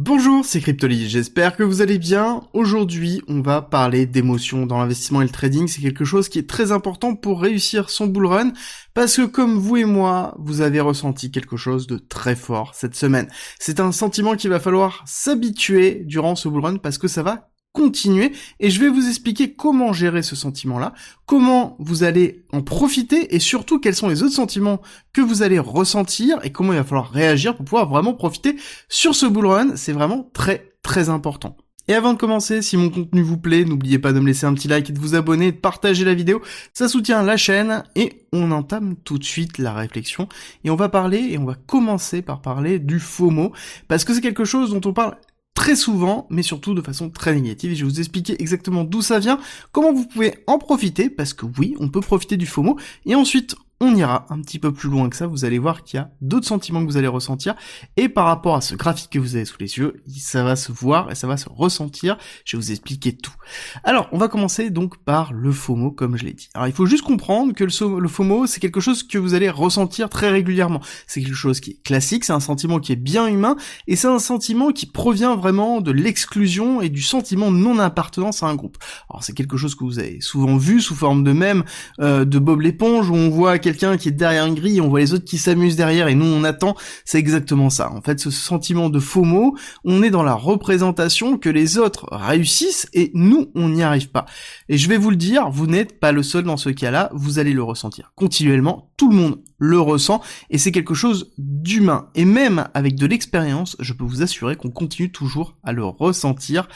Bonjour, c'est Cryptoly, j'espère que vous allez bien. Aujourd'hui, on va parler d'émotions dans l'investissement et le trading. C'est quelque chose qui est très important pour réussir son bull run, parce que comme vous et moi, vous avez ressenti quelque chose de très fort cette semaine. C'est un sentiment qu'il va falloir s'habituer durant ce bull run, parce que ça va continuer et je vais vous expliquer comment gérer ce sentiment-là, comment vous allez en profiter et surtout quels sont les autres sentiments que vous allez ressentir et comment il va falloir réagir pour pouvoir vraiment profiter sur ce bull run. C'est vraiment très très important. Et avant de commencer, si mon contenu vous plaît, n'oubliez pas de me laisser un petit like et de vous abonner, de partager la vidéo, ça soutient la chaîne et on entame tout de suite la réflexion et on va parler et on va commencer par parler du FOMO parce que c'est quelque chose dont on parle très souvent, mais surtout de façon très négative. Et je vais vous expliquer exactement d'où ça vient, comment vous pouvez en profiter, parce que oui, on peut profiter du FOMO, et ensuite on ira un petit peu plus loin que ça, vous allez voir qu'il y a d'autres sentiments que vous allez ressentir, et par rapport à ce graphique que vous avez sous les yeux, ça va se voir et ça va se ressentir, je vais vous expliquer tout. Alors, on va commencer donc par le FOMO, comme je l'ai dit. Alors, il faut juste comprendre que le, FOMO, c'est quelque chose que vous allez ressentir très régulièrement. C'est quelque chose qui est classique, c'est un sentiment qui est bien humain, et c'est un sentiment qui provient vraiment de l'exclusion et du sentiment non-appartenance à un groupe. Alors, c'est quelque chose que vous avez souvent vu sous forme de même euh, de Bob l'éponge, où on voit quelqu'un qui est derrière une grille, on voit les autres qui s'amusent derrière et nous on attend, c'est exactement ça. En fait, ce sentiment de FOMO, on est dans la représentation que les autres réussissent et nous on n'y arrive pas. Et je vais vous le dire, vous n'êtes pas le seul dans ce cas-là, vous allez le ressentir continuellement, tout le monde le ressent et c'est quelque chose d'humain. Et même avec de l'expérience, je peux vous assurer qu'on continue toujours à le ressentir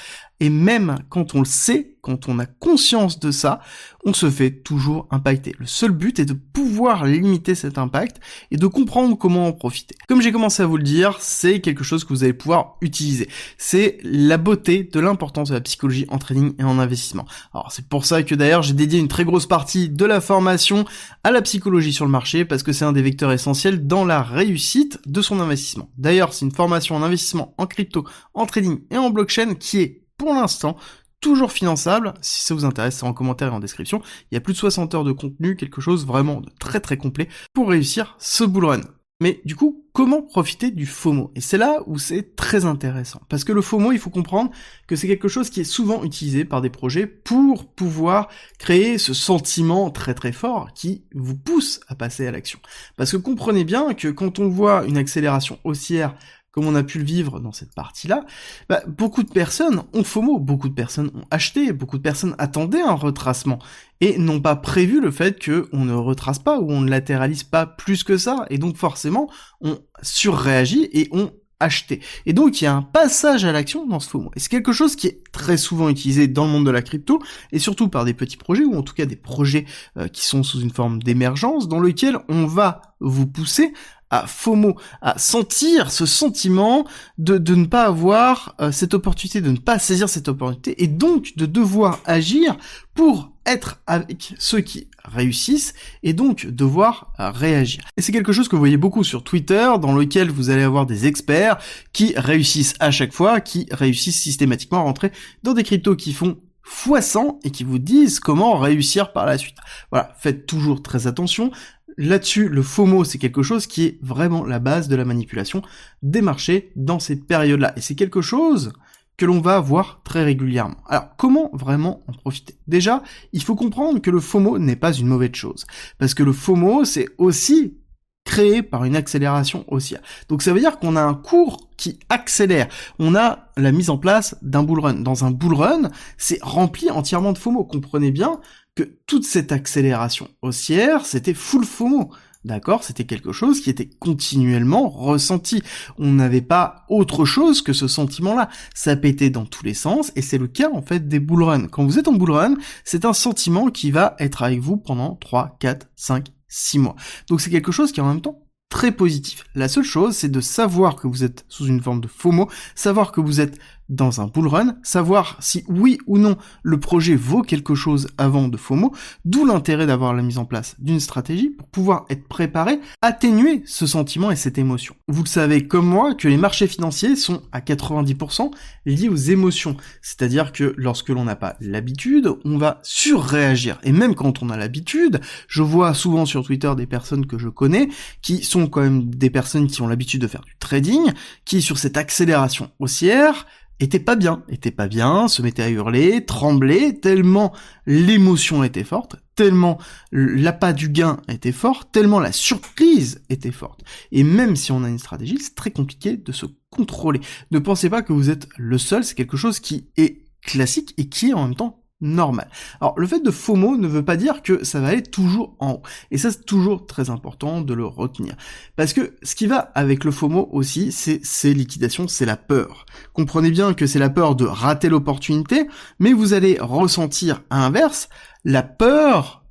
et même quand on le sait, quand on a conscience de ça, on se fait toujours impacter. Le seul but est de pouvoir limiter cet impact et de comprendre comment en profiter. Comme j'ai commencé à vous le dire, c'est quelque chose que vous allez pouvoir utiliser. C'est la beauté de l'importance de la psychologie en trading et en investissement. Alors c'est pour ça que d'ailleurs j'ai dédié une très grosse partie de la formation à la psychologie sur le marché parce que c'est un des vecteurs essentiels dans la réussite de son investissement. D'ailleurs, c'est une formation en investissement en crypto, en trading et en blockchain qui est pour l'instant toujours finançable. Si ça vous intéresse, c'est en commentaire et en description. Il y a plus de 60 heures de contenu, quelque chose vraiment de très très complet pour réussir ce bull run. Mais du coup, comment profiter du FOMO? Et c'est là où c'est très intéressant. Parce que le FOMO, il faut comprendre que c'est quelque chose qui est souvent utilisé par des projets pour pouvoir créer ce sentiment très très fort qui vous pousse à passer à l'action. Parce que comprenez bien que quand on voit une accélération haussière comme on a pu le vivre dans cette partie-là, bah, beaucoup de personnes ont FOMO, beaucoup de personnes ont acheté, beaucoup de personnes attendaient un retracement et n'ont pas prévu le fait qu'on ne retrace pas ou on ne latéralise pas plus que ça, et donc forcément on surréagit et on acheté. Et donc il y a un passage à l'action dans ce FOMO. Et c'est quelque chose qui est très souvent utilisé dans le monde de la crypto, et surtout par des petits projets, ou en tout cas des projets euh, qui sont sous une forme d'émergence, dans lequel on va vous pousser à FOMO, à sentir ce sentiment de, de ne pas avoir euh, cette opportunité, de ne pas saisir cette opportunité, et donc de devoir agir pour être avec ceux qui réussissent et donc devoir réagir. Et c'est quelque chose que vous voyez beaucoup sur Twitter dans lequel vous allez avoir des experts qui réussissent à chaque fois, qui réussissent systématiquement à rentrer dans des cryptos qui font fois 100 et qui vous disent comment réussir par la suite. Voilà, faites toujours très attention. Là-dessus, le FOMO, c'est quelque chose qui est vraiment la base de la manipulation des marchés dans cette période-là. Et c'est quelque chose que l'on va voir très régulièrement. Alors, comment vraiment en profiter? Déjà, il faut comprendre que le FOMO n'est pas une mauvaise chose. Parce que le FOMO, c'est aussi créé par une accélération haussière. Donc ça veut dire qu'on a un cours qui accélère. On a la mise en place d'un bull run. Dans un bull run, c'est rempli entièrement de FOMO. Comprenez bien que toute cette accélération haussière, c'était full FOMO. D'accord? C'était quelque chose qui était continuellement ressenti. On n'avait pas autre chose que ce sentiment-là. Ça pétait dans tous les sens, et c'est le cas en fait des bull runs. Quand vous êtes en bull run, c'est un sentiment qui va être avec vous pendant 3, 4, 5, 6 mois. Donc c'est quelque chose qui est en même temps très positif. La seule chose, c'est de savoir que vous êtes sous une forme de FOMO, savoir que vous êtes dans un bull run, savoir si oui ou non le projet vaut quelque chose avant de FOMO, d'où l'intérêt d'avoir la mise en place d'une stratégie pour pouvoir être préparé, atténuer ce sentiment et cette émotion. Vous le savez comme moi que les marchés financiers sont à 90% liés aux émotions, c'est-à-dire que lorsque l'on n'a pas l'habitude, on va surréagir. Et même quand on a l'habitude, je vois souvent sur Twitter des personnes que je connais qui sont quand même des personnes qui ont l'habitude de faire du trading, qui sur cette accélération haussière était pas bien, était pas bien, se mettait à hurler, trembler, tellement l'émotion était forte, tellement l'appât du gain était fort, tellement la surprise était forte. Et même si on a une stratégie, c'est très compliqué de se contrôler. Ne pensez pas que vous êtes le seul, c'est quelque chose qui est classique et qui est en même temps normal. Alors le fait de FOMO ne veut pas dire que ça va aller toujours en haut. Et ça c'est toujours très important de le retenir. Parce que ce qui va avec le FOMO aussi, c'est ces liquidations, c'est la peur. Comprenez bien que c'est la peur de rater l'opportunité, mais vous allez ressentir à l'inverse la peur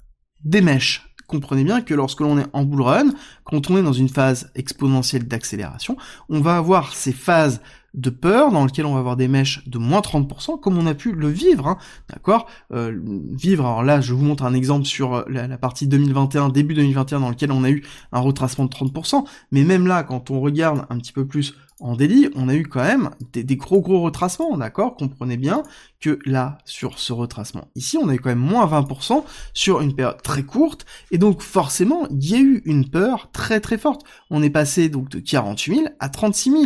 des mèches. Comprenez bien que lorsque l'on est en bull run, quand on est dans une phase exponentielle d'accélération, on va avoir ces phases de peur dans lequel on va avoir des mèches de moins 30%, comme on a pu le vivre, hein, d'accord? Euh, Vivre, alors là, je vous montre un exemple sur euh, la, partie 2021, début 2021, dans lequel on a eu un retracement de 30%, mais même là, quand on regarde un petit peu plus en délit, on a eu quand même des, gros gros retracements, d'accord? Comprenez bien que là, sur ce retracement ici, on a eu quand même moins 20% sur une période très courte, et donc forcément, il y a eu une peur très très forte. On est passé donc de 48 000 à 36 000,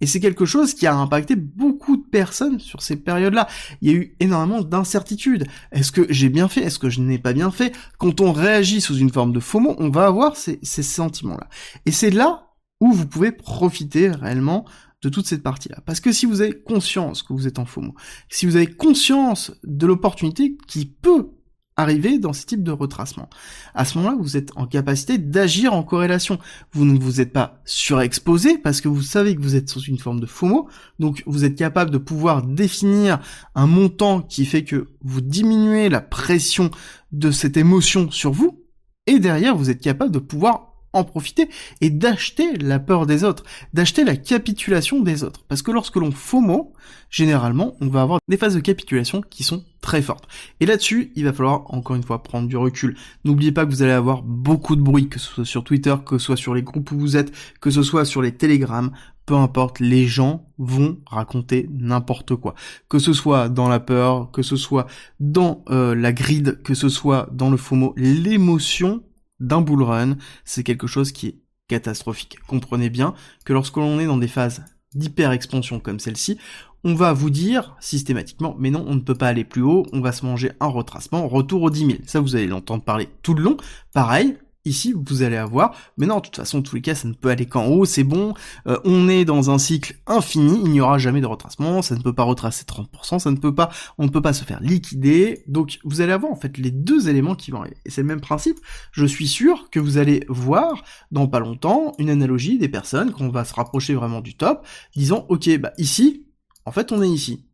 et c'est quelque chose qui a impacté beaucoup de personnes sur ces périodes-là. Il y a eu énormément d'incertitudes. Est-ce que j'ai bien fait? Est-ce que je n'ai pas bien fait? Quand on réagit sous une forme de FOMO, on va avoir ces, ces sentiments-là. Et c'est là où vous pouvez profiter réellement de toute cette partie-là. Parce que si vous avez conscience que vous êtes en FOMO, si vous avez conscience de l'opportunité qui peut arriver dans ce type de retracement, à ce moment-là, vous êtes en capacité d'agir en corrélation. Vous ne vous êtes pas surexposé parce que vous savez que vous êtes sous une forme de FOMO, donc vous êtes capable de pouvoir définir un montant qui fait que vous diminuez la pression de cette émotion sur vous, et derrière, vous êtes capable de pouvoir en profiter et d'acheter la peur des autres, d'acheter la capitulation des autres. Parce que lorsque l'on FOMO, généralement, on va avoir des phases de capitulation qui sont très fortes. Et là-dessus, il va falloir encore une fois prendre du recul. N'oubliez pas que vous allez avoir beaucoup de bruit, que ce soit sur Twitter, que ce soit sur les groupes où vous êtes, que ce soit sur les télégrammes, peu importe, les gens vont raconter n'importe quoi. Que ce soit dans la peur, que ce soit dans euh, la grid, que ce soit dans le FOMO, l'émotion d'un bull run, c'est quelque chose qui est catastrophique. Comprenez bien que lorsque l'on est dans des phases d'hyper-expansion comme celle-ci, on va vous dire systématiquement, mais non, on ne peut pas aller plus haut, on va se manger un retracement, retour aux 10 000. Ça, vous allez l'entendre parler tout le long. Pareil, ici vous allez avoir, mais non, de toute façon, en tous les cas, ça ne peut aller qu'en haut, c'est bon, euh, on est dans un cycle infini, il n'y aura jamais de retracement, ça ne peut pas retracer 30%, ça ne peut pas, on ne peut pas se faire liquider, donc vous allez avoir en fait les deux éléments qui vont arriver. Et c'est le même principe, je suis sûr que vous allez voir dans pas longtemps une analogie des personnes, qu'on va se rapprocher vraiment du top, disant, ok, bah ici, en fait on est ici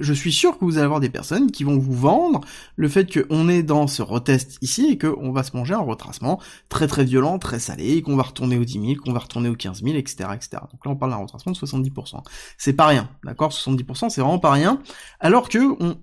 je suis sûr que vous allez avoir des personnes qui vont vous vendre le fait qu'on est dans ce retest ici et qu'on va se manger un retracement très très violent, très salé, qu'on va retourner aux 10 000, qu'on va retourner aux 15 000, etc., etc. Donc là, on parle d'un retracement de 70%. C'est pas rien, d'accord? 70%, c'est vraiment pas rien. Alors que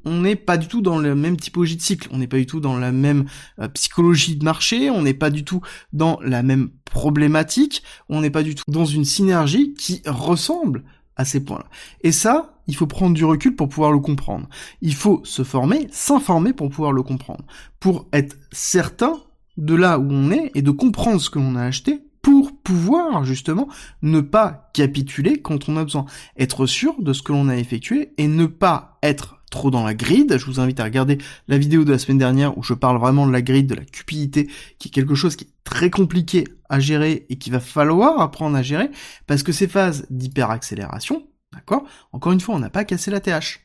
on n'est pas du tout dans la même typologie de cycle, on n'est pas du tout dans la même euh, psychologie de marché, on n'est pas du tout dans la même problématique, on n'est pas du tout dans une synergie qui ressemble à ces points-là. Et ça, il faut prendre du recul pour pouvoir le comprendre. Il faut se former, s'informer pour pouvoir le comprendre. Pour être certain de là où on est et de comprendre ce que l'on a acheté pour pouvoir justement ne pas capituler quand on a besoin. Être sûr de ce que l'on a effectué et ne pas être trop dans la grid. Je vous invite à regarder la vidéo de la semaine dernière où je parle vraiment de la grid, de la cupidité, qui est quelque chose qui est très compliqué à gérer et qu'il va falloir apprendre à gérer parce que ces phases d'hyperaccélération, d'accord Encore une fois, on n'a pas cassé la TH.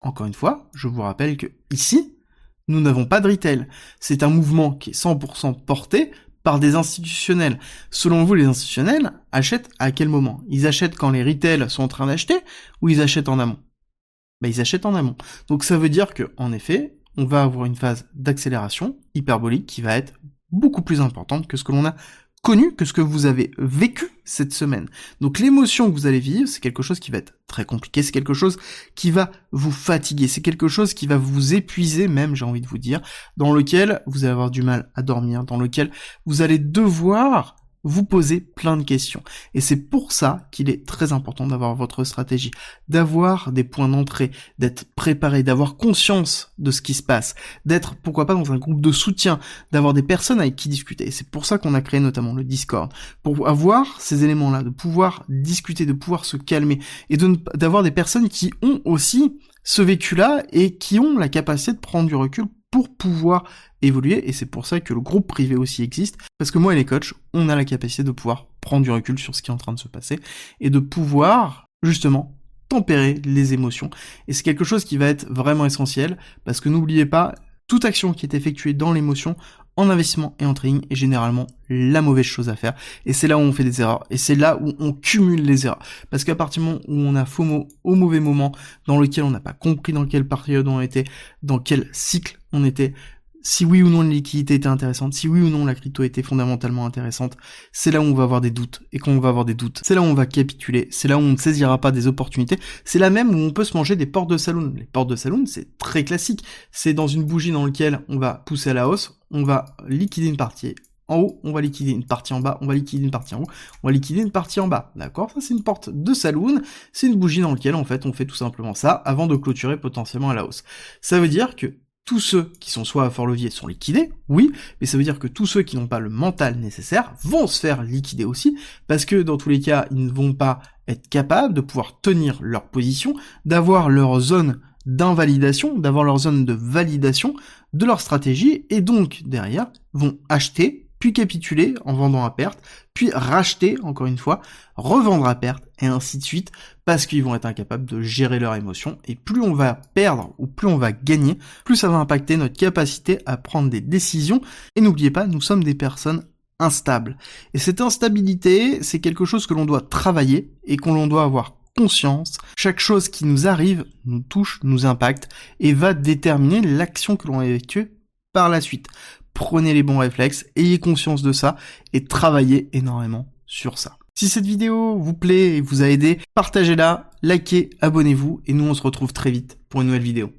Encore une fois, je vous rappelle que ici, nous n'avons pas de retail. C'est un mouvement qui est 100% porté par des institutionnels. Selon vous, les institutionnels achètent à quel moment? Ils achètent quand les retails sont en train d'acheter ou ils achètent en amont? Bah, Ils achètent en amont. Donc ça veut dire que, en effet, on va avoir une phase d'accélération hyperbolique qui va être beaucoup plus importante que ce que l'on a connu, que ce que vous avez vécu cette semaine. Donc l'émotion que vous allez vivre, c'est quelque chose qui va être très compliqué, c'est quelque chose qui va vous fatiguer, c'est quelque chose qui va vous épuiser même, j'ai envie de vous dire, dans lequel vous allez avoir du mal à dormir, dans lequel vous allez devoir vous poser plein de questions. Et c'est pour ça qu'il est très important d'avoir votre stratégie, d'avoir des points d'entrée, d'être préparé, d'avoir conscience de ce qui se passe, d'être pourquoi pas dans un groupe de soutien, d'avoir des personnes avec qui discuter. Et c'est pour ça qu'on a créé notamment le Discord, pour avoir ces éléments-là, de pouvoir discuter, de pouvoir se calmer et d'avoir des personnes qui ont aussi ce vécu-là et qui ont la capacité de prendre du recul pour pouvoir évoluer et c'est pour ça que le groupe privé aussi existe parce que moi et les coachs on a la capacité de pouvoir prendre du recul sur ce qui est en train de se passer et de pouvoir justement tempérer les émotions. Et c'est quelque chose qui va être vraiment essentiel parce que n'oubliez pas toute action qui est effectuée dans l'émotion en investissement et en trading est généralement la mauvaise chose à faire. Et c'est là où on fait des erreurs. Et c'est là où on cumule les erreurs. Parce qu'à partir du moment où on a FOMO au mauvais moment, dans lequel on n'a pas compris dans quelle période on était, dans quel cycle on était, si oui ou non la liquidité était intéressante, si oui ou non la crypto était fondamentalement intéressante, c'est là où on va avoir des doutes. Et quand on va avoir des doutes, c'est là où on va capituler, c'est là où on ne saisira pas des opportunités, c'est là même où on peut se manger des portes de saloon. Les portes de saloon, c'est très classique. C'est dans une bougie dans laquelle on va pousser à la hausse, on va liquider une partie en haut, on va liquider une partie en bas, on va liquider une partie en haut, on va liquider une partie en bas. D'accord? Ça, c'est une porte de saloon. C'est une bougie dans laquelle, en fait, on fait tout simplement ça avant de clôturer potentiellement à la hausse. Ça veut dire que tous ceux qui sont soit à fort levier sont liquidés, oui, mais ça veut dire que tous ceux qui n'ont pas le mental nécessaire vont se faire liquider aussi, parce que dans tous les cas, ils ne vont pas être capables de pouvoir tenir leur position, d'avoir leur zone d'invalidation, d'avoir leur zone de validation de leur stratégie, et donc derrière vont acheter puis capituler en vendant à perte, puis racheter, encore une fois, revendre à perte, et ainsi de suite, parce qu'ils vont être incapables de gérer leurs émotions, et plus on va perdre ou plus on va gagner, plus ça va impacter notre capacité à prendre des décisions, et n'oubliez pas, nous sommes des personnes instables. Et cette instabilité, c'est quelque chose que l'on doit travailler, et qu'on l'on doit avoir conscience. Chaque chose qui nous arrive nous touche, nous impacte, et va déterminer l'action que l'on va effectuer par la suite prenez les bons réflexes, ayez conscience de ça et travaillez énormément sur ça. Si cette vidéo vous plaît et vous a aidé, partagez-la, likez, abonnez-vous et nous on se retrouve très vite pour une nouvelle vidéo.